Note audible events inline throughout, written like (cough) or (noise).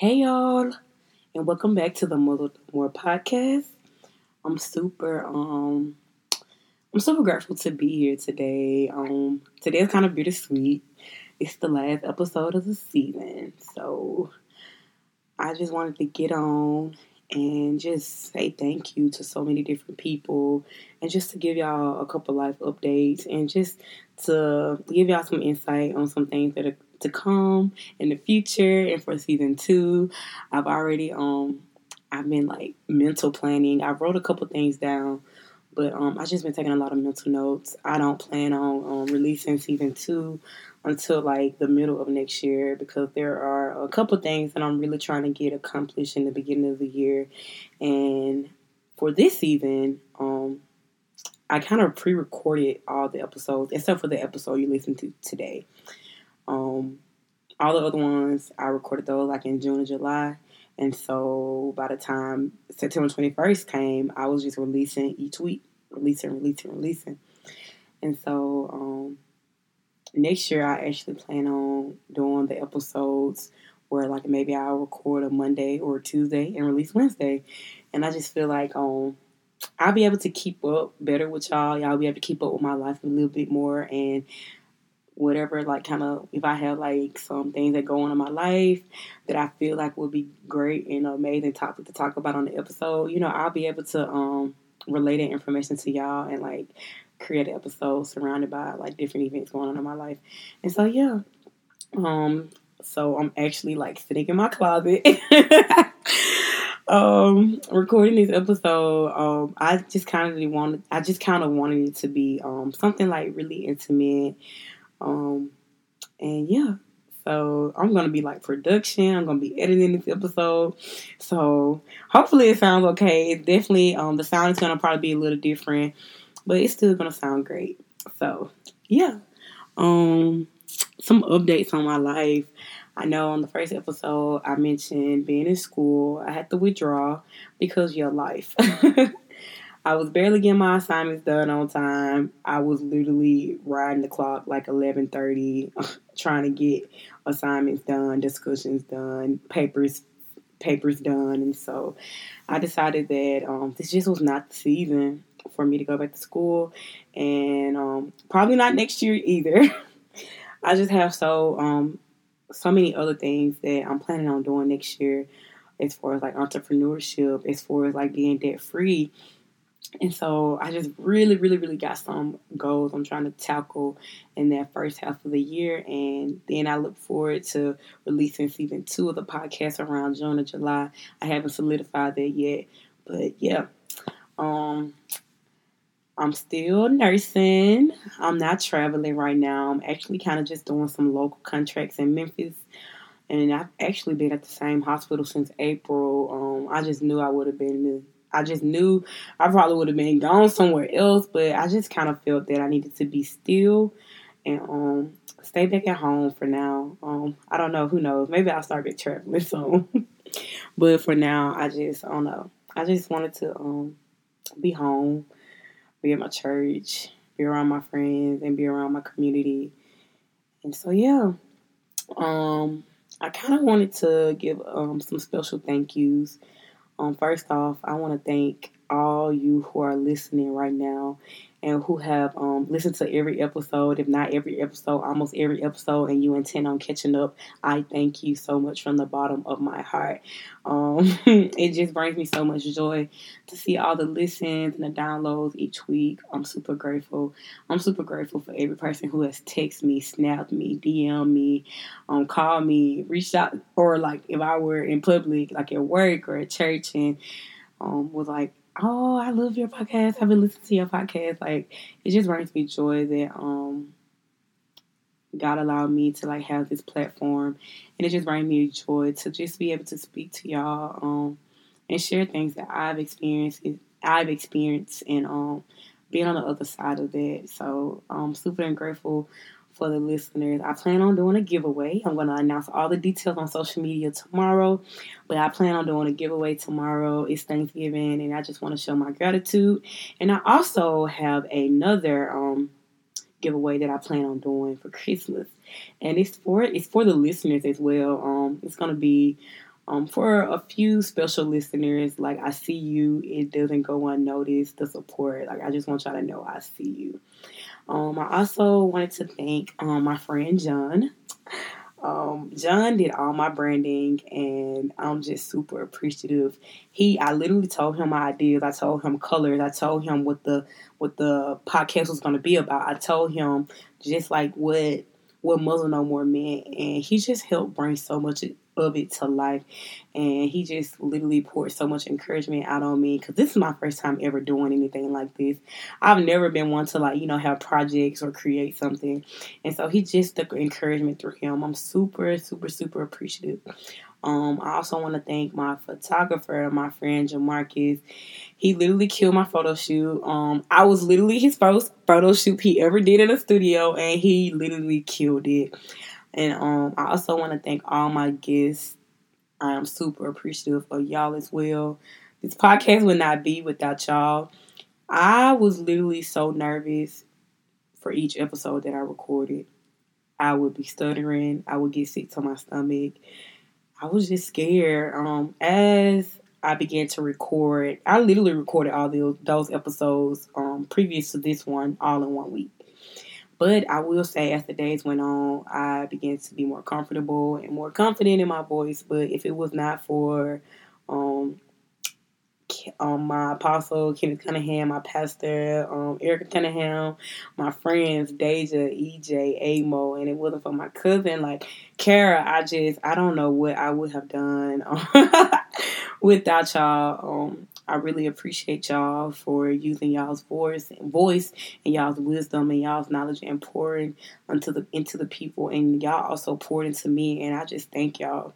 Hey y'all, and welcome back to the Mother More podcast. I'm super um I'm super grateful to be here today. Um today is kind of bittersweet. It's the last episode of the season. So I just wanted to get on and just say thank you to so many different people and just to give y'all a couple life updates and just to give y'all some insight on some things that are to come in the future and for season two. I've already um I've been like mental planning. I wrote a couple things down, but um I've just been taking a lot of mental notes. I don't plan on um, releasing season two until like the middle of next year because there are a couple things that I'm really trying to get accomplished in the beginning of the year. And for this season, um, I kind of pre-recorded all the episodes except for the episode you listened to today. Um, all the other ones I recorded those like in June or July. And so by the time September 21st came, I was just releasing each week, releasing, releasing, releasing. And so um, next year I actually plan on doing the episodes where like maybe I'll record a Monday or a Tuesday and release Wednesday. And I just feel like um I'll be able to keep up better with y'all. Y'all be able to keep up with my life a little bit more and whatever like kind of if I have like some things that go on in my life that I feel like would be great and amazing topic to talk about on the episode, you know, I'll be able to um relay that information to y'all and like create an episode surrounded by like different events going on in my life. And so yeah. Um so I'm actually like sitting in my closet (laughs) um recording this episode um I just kind of wanted I just kind of wanted it to be um something like really intimate um and yeah so I'm gonna be like production. I'm gonna be editing this episode. So hopefully it sounds okay. It's definitely um the sound is gonna probably be a little different but it's still gonna sound great. So yeah, um, some updates on my life. I know on the first episode I mentioned being in school. I had to withdraw because your life. (laughs) I was barely getting my assignments done on time. I was literally riding the clock like eleven thirty, (laughs) trying to get assignments done, discussions done, papers papers done, and so I decided that um, this just was not the season for me to go back to school, and um, probably not next year either. (laughs) I just have so um, so many other things that I'm planning on doing next year, as far as like entrepreneurship, as far as like being debt free. And so I just really, really, really got some goals I'm trying to tackle in that first half of the year. And then I look forward to releasing season two of the podcast around June or July. I haven't solidified that yet. But yeah. Um I'm still nursing. I'm not traveling right now. I'm actually kind of just doing some local contracts in Memphis. And I've actually been at the same hospital since April. Um, I just knew I would have been. I just knew I probably would have been gone somewhere else, but I just kind of felt that I needed to be still and um, stay back at home for now. Um, I don't know. Who knows? Maybe I'll start traveling (laughs) soon. but for now, I just I don't know. I just wanted to um, be home be at my church, be around my friends, and be around my community. And so, yeah, um, I kind of wanted to give um, some special thank yous. Um, first off, I want to thank all you who are listening right now and who have um, listened to every episode, if not every episode, almost every episode, and you intend on catching up, I thank you so much from the bottom of my heart. Um, (laughs) it just brings me so much joy to see all the listens and the downloads each week. I'm super grateful. I'm super grateful for every person who has texted me, snapped me, DM me, um, called me, reached out, or like if I were in public, like at work or at church, and um, was like, oh, I love your podcast. I've been listening to your podcast. Like, it just brings me joy that um God allowed me to like have this platform, and it just brings me joy to just be able to speak to y'all um and share things that I've experienced. I've experienced and um being on the other side of that. So I'm super grateful for the listeners. I plan on doing a giveaway. I'm going to announce all the details on social media tomorrow, but I plan on doing a giveaway tomorrow. It's Thanksgiving, and I just want to show my gratitude. And I also have another um, giveaway that I plan on doing for Christmas, and it's for it's for the listeners as well. Um, it's going to be Um, for a few special listeners, like I see you, it doesn't go unnoticed. The support, like I just want y'all to know I see you. Um, I also wanted to thank um, my friend John. Um, John did all my branding, and I'm just super appreciative. He, I literally told him my ideas. I told him colors. I told him what the what the podcast was going to be about. I told him just like what what Muzzle No More meant, and he just helped bring so much of it to life. And he just literally poured so much encouragement out on me because this is my first time ever doing anything like this. I've never been one to like, you know, have projects or create something. And so he just took encouragement through him. I'm super, super, super appreciative. Um, I also want to thank my photographer, my friend Jamarcus. He literally killed my photo shoot. Um, I was literally his first photo shoot he ever did in a studio, and he literally killed it. And um, I also want to thank all my guests. I am super appreciative of y'all as well. This podcast would not be without y'all. I was literally so nervous for each episode that I recorded. I would be stuttering. I would get sick to my stomach. I was just scared. Um, as I began to record, I literally recorded all the, those episodes um, previous to this one all in one week. But I will say, as the days went on, I began to be more comfortable and more confident in my voice. But if it was not for um, um, my apostle Kenneth Cunningham, my pastor um, Erica Cunningham, my friends Deja, EJ, Amo, and it wasn't for my cousin like Kara, I just I don't know what I would have done (laughs) without y'all. Um, I really appreciate y'all for using y'all's voice and voice and y'all's wisdom and y'all's knowledge and pouring into the into the people and y'all also poured into me and I just thank y'all.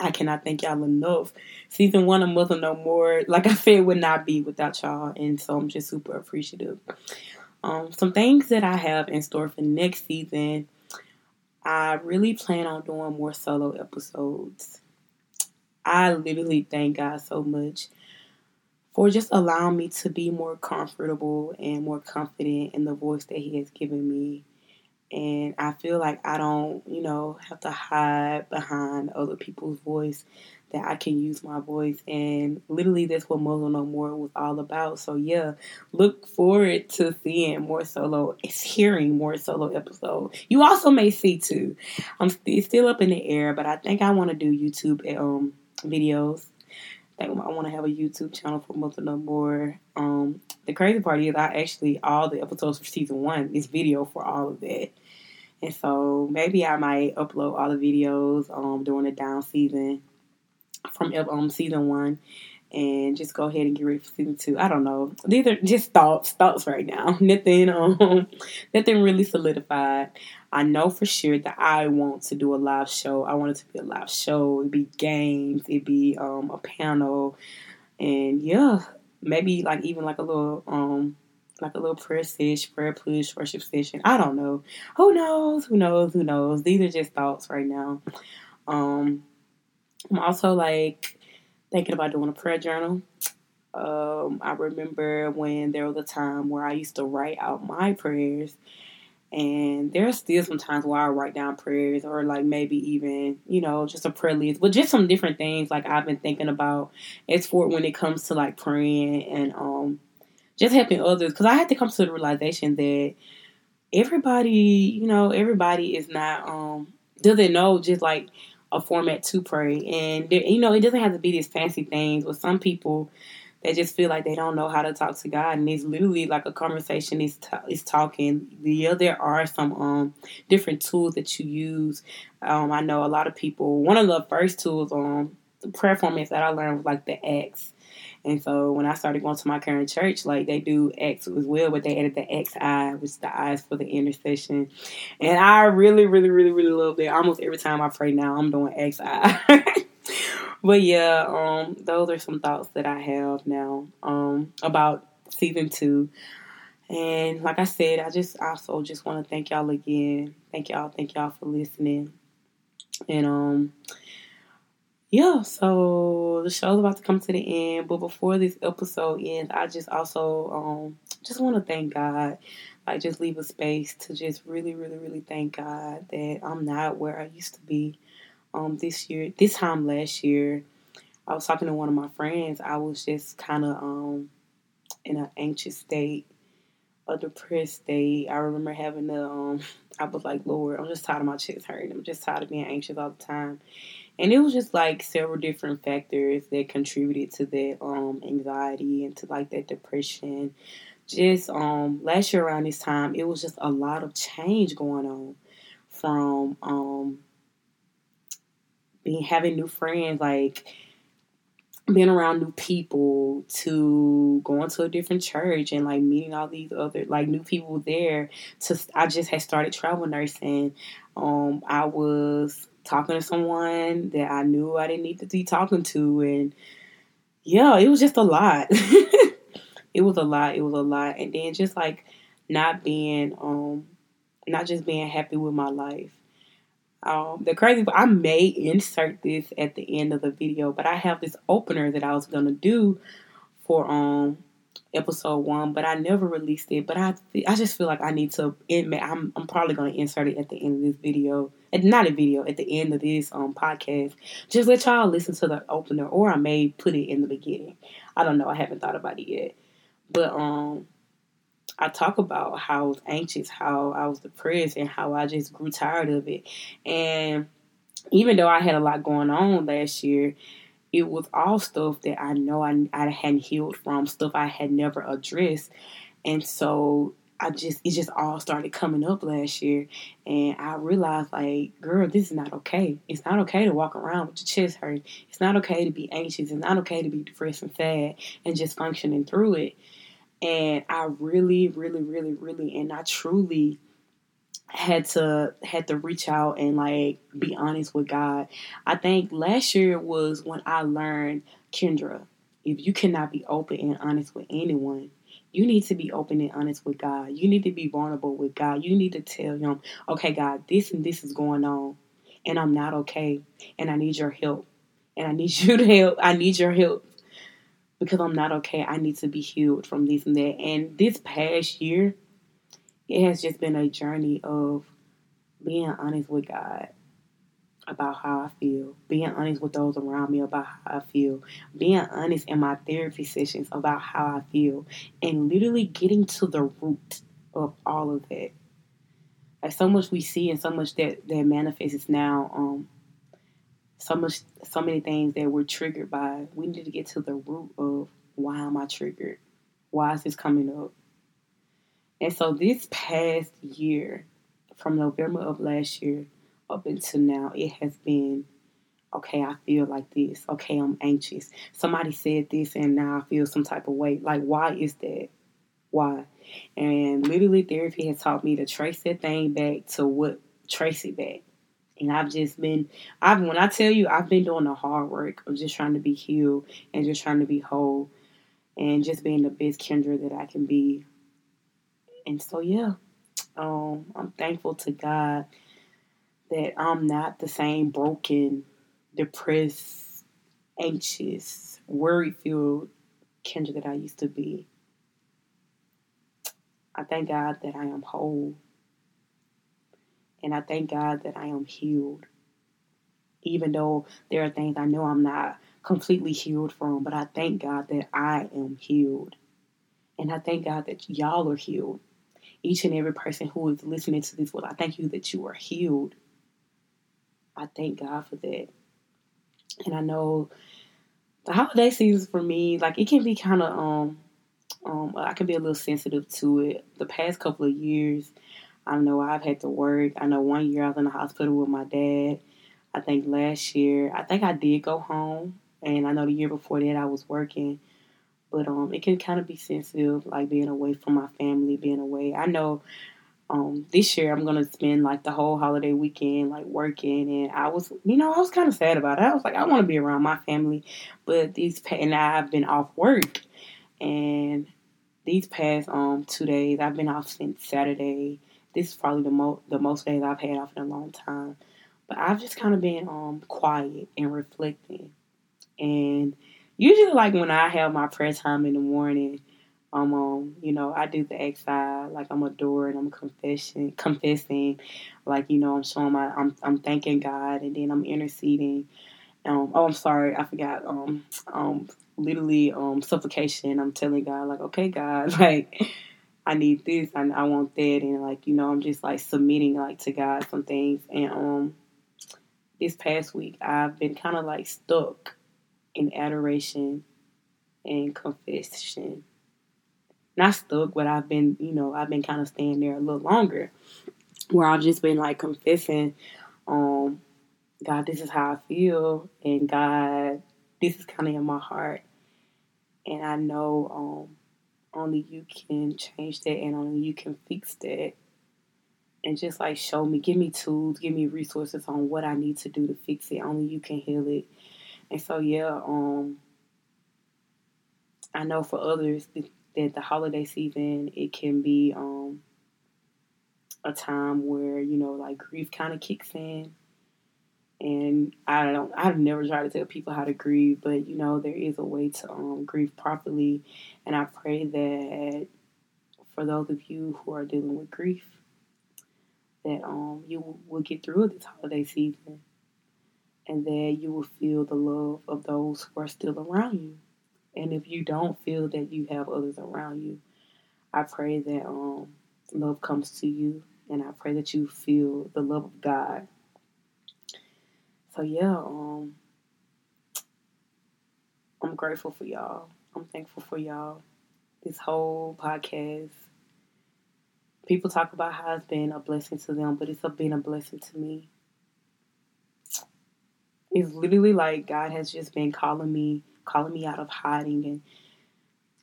I cannot thank y'all enough. Season one of Muzzle No More, like I said, would not be without y'all, and so I'm just super appreciative. Um, some things that I have in store for next season. I really plan on doing more solo episodes. I literally thank God so much for just allowing me to be more comfortable and more confident in the voice that He has given me. And I feel like I don't, you know, have to hide behind other people's voice, that I can use my voice. And literally, that's what Muzzle No More was all about. So, yeah, look forward to seeing more solo, it's hearing more solo episodes. You also may see too. I'm st- still up in the air, but I think I want to do YouTube um, videos think I want to have a YouTube channel for No More. Um, the crazy part is I actually all the episodes for season one is video for all of that, and so maybe I might upload all the videos um during the down season from um season one. And just go ahead and get ready for season two. I don't know. These are just thoughts, thoughts right now. (laughs) Nothing, um, (laughs) nothing really solidified. I know for sure that I want to do a live show. I want it to be a live show. It'd be games. It'd be um, a panel, and yeah, maybe like even like a little um like a little prayer prayer push, worship session. I don't know. Who knows? Who knows? Who knows? These are just thoughts right now. Um, I'm also like thinking about doing a prayer journal. Um, I remember when there was a time where I used to write out my prayers and there's still some times where I write down prayers or like maybe even, you know, just a prayer list, but just some different things like I've been thinking about as for when it comes to like praying and um just helping others because I had to come to the realization that everybody, you know, everybody is not um doesn't know just like a format to pray and you know it doesn't have to be these fancy things with some people they just feel like they don't know how to talk to God, and it's literally like a conversation is t- is talking. Yeah, there are some um different tools that you use. Um, I know a lot of people. One of the first tools um prayer formats that I learned was like the ACTS. And so when I started going to my current church, like they do ACTS as well, but they added the XI, which is the eyes for the intercession. And I really, really, really, really love that. Almost every time I pray now, I'm doing XI. (laughs) but yeah, um, those are some thoughts that I have now um, about season two. And like I said, I just also just want to thank y'all again. Thank y'all, thank y'all for listening. And um, yeah, so the show's about to come to the end. But before this episode ends, I just also um just want to thank God. Like just leave a space to just really, really, really thank God that I'm not where I used to be. um this year, this time last year, I was talking to one of my friends. I was just kind of um in an anxious state, a depressed state. I remember having the um (laughs) I was like, Lord, I'm just tired of my chest hurting. I'm just tired of being anxious all the time. And it was just like several different factors that contributed to that um anxiety and to like that depression. Just um last year around this time, it was just a lot of change going on from um being having new friends like being around new people to going to a different church and like meeting all these other like new people there to I just had started travel nursing. Um I was talking to someone that I knew I didn't need to be talking to and yeah, it was just a lot. (laughs) it was a lot. It was a lot. And then just like not being um not just being happy with my life. Um, the crazy, I may insert this at the end of the video, but I have this opener that I was gonna do for um episode one, but I never released it. But I I just feel like I need to. I'm I'm probably gonna insert it at the end of this video, and not a video at the end of this um podcast. Just let y'all listen to the opener, or I may put it in the beginning. I don't know. I haven't thought about it yet, but um I talk about how I was anxious, how I was depressed, and how I just grew tired of it. And even though I had a lot going on last year, it was all stuff that I know I, I hadn't healed from, stuff I had never addressed. And so I just, it just all started coming up last year. And I realized, like, girl, this is not okay. It's not okay to walk around with your chest hurt. It's not okay to be anxious. It's not okay to be depressed and sad and just functioning through it. And I really, really, really, really, and I truly had to had to reach out and like be honest with God. I think last year was when I learned, Kendra, if you cannot be open and honest with anyone, you need to be open and honest with God. You need to be vulnerable with God. You need to tell him, okay, God, this and this is going on, and I'm not okay, and I need your help, and I need (laughs) you to help. I need your help because I'm not okay. I need to be healed from this and that. And this past year, it has just been a journey of being honest with God about how I feel, being honest with those around me about how I feel, being honest in my therapy sessions about how I feel, and literally getting to the root of all of that. Like so much we see and so much that that manifests now um, so much so many things that we're triggered by. We need to get to the root of why am I triggered? Why is this coming up? And so this past year, from November of last year up until now, it has been okay, I feel like this. Okay, I'm anxious. Somebody said this and now I feel some type of way. Like, why is that? Why? And literally, therapy has taught me to trace that thing back to what, trace it back. And I've just been, I've when I tell you, I've been doing the hard work of just trying to be healed and just trying to be whole, and just being the best Kendra that I can be. And so yeah, um, I'm thankful to God that I'm not the same broken, depressed, anxious, worry filled Kendra that I used to be. I thank God that I am whole and I thank God that I am healed. Even though there are things I know I'm not completely healed from, but I thank God that I am healed. And I thank God that y'all are healed. Each and every person who is listening to this, well, I thank you that you are healed. I thank God for that. And I know the holiday season for me, like it can be kind of um um I can be a little sensitive to it. The past couple of years, I know I've had to work. I know one year I was in the hospital with my dad. I think last year, I think I did go home, and I know the year before that I was working. But um, it can kind of be sensitive, like being away from my family, being away. I know um, this year I'm gonna spend like the whole holiday weekend like working, and I was, you know, I was kind of sad about it. I was like, I want to be around my family, but these and I've been off work, and these past um two days I've been off since Saturday this is probably the most the most days I've had off in a long time. But I've just kind of been um quiet and reflecting. And usually like when I have my prayer time in the morning, I'm um, you know, I do the exile, like I'm adoring, I'm confessing, confessing, like you know, I'm showing my, I'm, I'm thanking God, and then I'm interceding. Um, oh, I'm sorry, I forgot. Um, um, literally, um, supplication. I'm telling God, like, okay, God, (laughs) like, I need this, I, I want that, and like, you know, I'm just like submitting, like, to God some things, and um, this past week I've been kind of like stuck in adoration and confession. Not stuck, but I've been, you know, I've been kind of staying there a little longer, where I've just been like confessing, um, God, this is how I feel, and God, this is kind of in my heart, and I know um, only you can change that, and only you can fix that, and just like show me, give me tools, give me resources on what I need to do to fix it. Only you can heal it, and so yeah, um, I know for others that the holiday season it can be um, a time where you know like grief kind of kicks in. And I don't I've never tried to tell people how to grieve but you know there is a way to um, grieve properly. And I pray that for those of you who are dealing with grief that um, you will get through this holiday season and that you will feel the love of those who are still around you and if you don't feel that you have others around you, I pray that um, love comes to you, and I pray that you feel the love of God. So yeah, um, I'm grateful for y'all. I'm thankful for y'all. This whole podcast. People talk about how it's been a blessing to them, but it's been a blessing to me. It's literally like God has just been calling me calling me out of hiding and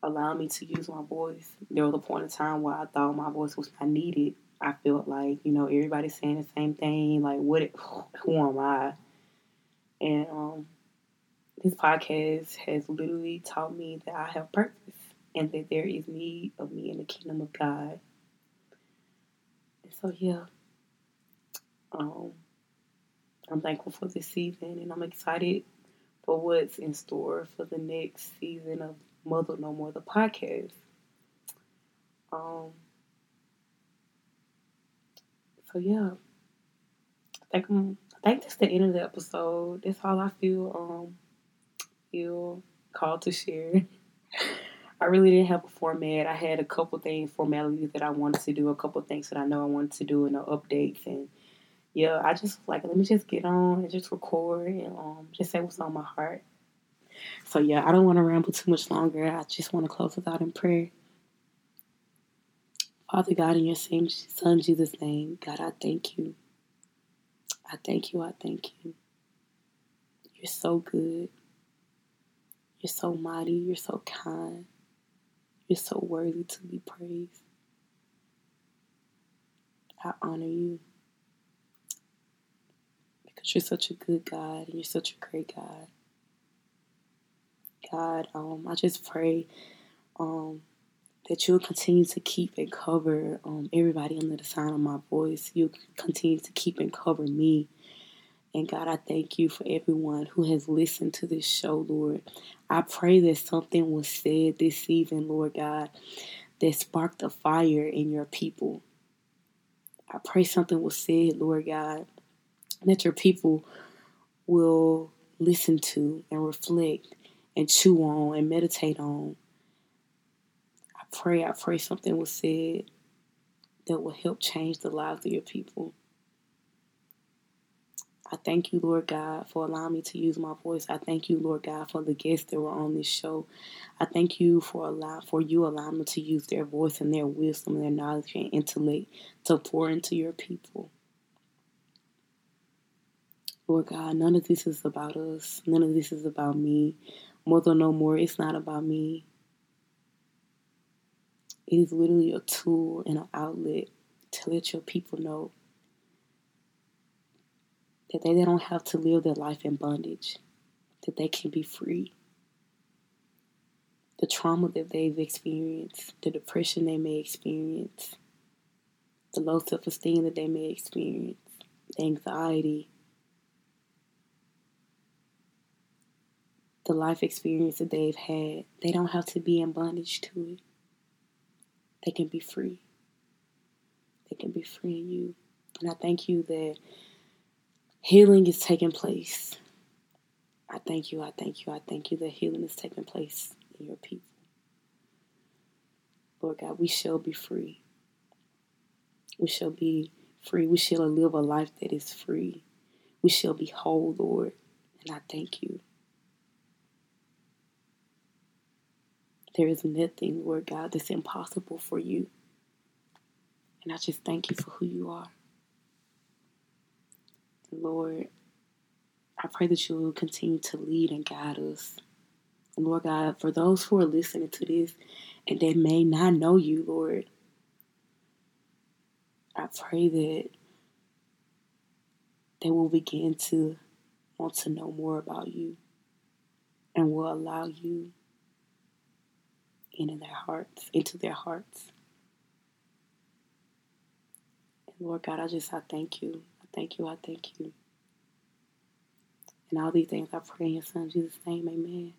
allowing me to use my voice. There was a point in time where I thought my voice was not needed. I felt like, you know, everybody's saying the same thing. Like, what? (sighs) Who am I? And um, this podcast has literally taught me that I have purpose and that there is need of me in the kingdom of God. And so, yeah, um, I'm thankful for this season and I'm excited for what's in store for the next season of Muzzle No More, the podcast. Um, so yeah, I think I'm, I think that's the end of the episode. That's all I feel um feel called to share. (laughs) I really didn't have a format. I had a couple things, formalities that I wanted to do, a couple things that I know I wanted to do, and the updates and yeah, I just like let me just get on and just record and um, just say what's on my heart. So yeah, I don't want to ramble too much longer. I just want to close us out in prayer. Father God, in your same Son Jesus' name, God, I thank you. I thank you. I thank you. You're so good. You're so mighty. You're so kind. You're so worthy to be praised. I honor you you're such a good God and you're such a great God. God, um, I just pray um, that you'll continue to keep and cover um, everybody under the sound of my voice. You'll continue to keep and cover me. And God, I thank you for everyone who has listened to this show, Lord. I pray that something was said this season, Lord God, that sparked a fire in your people. I pray something was said, Lord God, that your people will listen to and reflect and chew on and meditate on. I pray, I pray something was said that will help change the lives of your people. I thank you, Lord God, for allowing me to use my voice. I thank you, Lord God, for the guests that were on this show. I thank you for allow for you allowing me to use their voice and their wisdom and their knowledge and intellect to pour into your people. Lord God, none of this is about us. None of this is about me. Muzzle No More, it's not about me. It is literally a tool and an outlet to let your people know that they, they don't have to live their life in bondage, that they can be free. The trauma that they've experienced, the depression they may experience, the low self esteem that they may experience, the anxiety, the life experience that they've had, they don't have to be in bondage to it. they can be free. They can be free in you. And I thank you that healing is taking place. I thank you, I thank you, I thank you that healing is taking place in your people. Lord God, we shall be free. We shall be free. We shall live a life that is free. We shall be whole, Lord. And I thank you. There is nothing, Lord God, that's impossible for you. And I just thank you for who you are. Lord, I pray that you will continue to lead and guide us. Lord God, for those who are listening to this and they may not know you, Lord, I pray that they will begin to want to know more about you and will allow you into their hearts, into their hearts. And Lord God, I just I thank you. I thank you. I thank you. And all these things I pray in son Jesus' name, amen.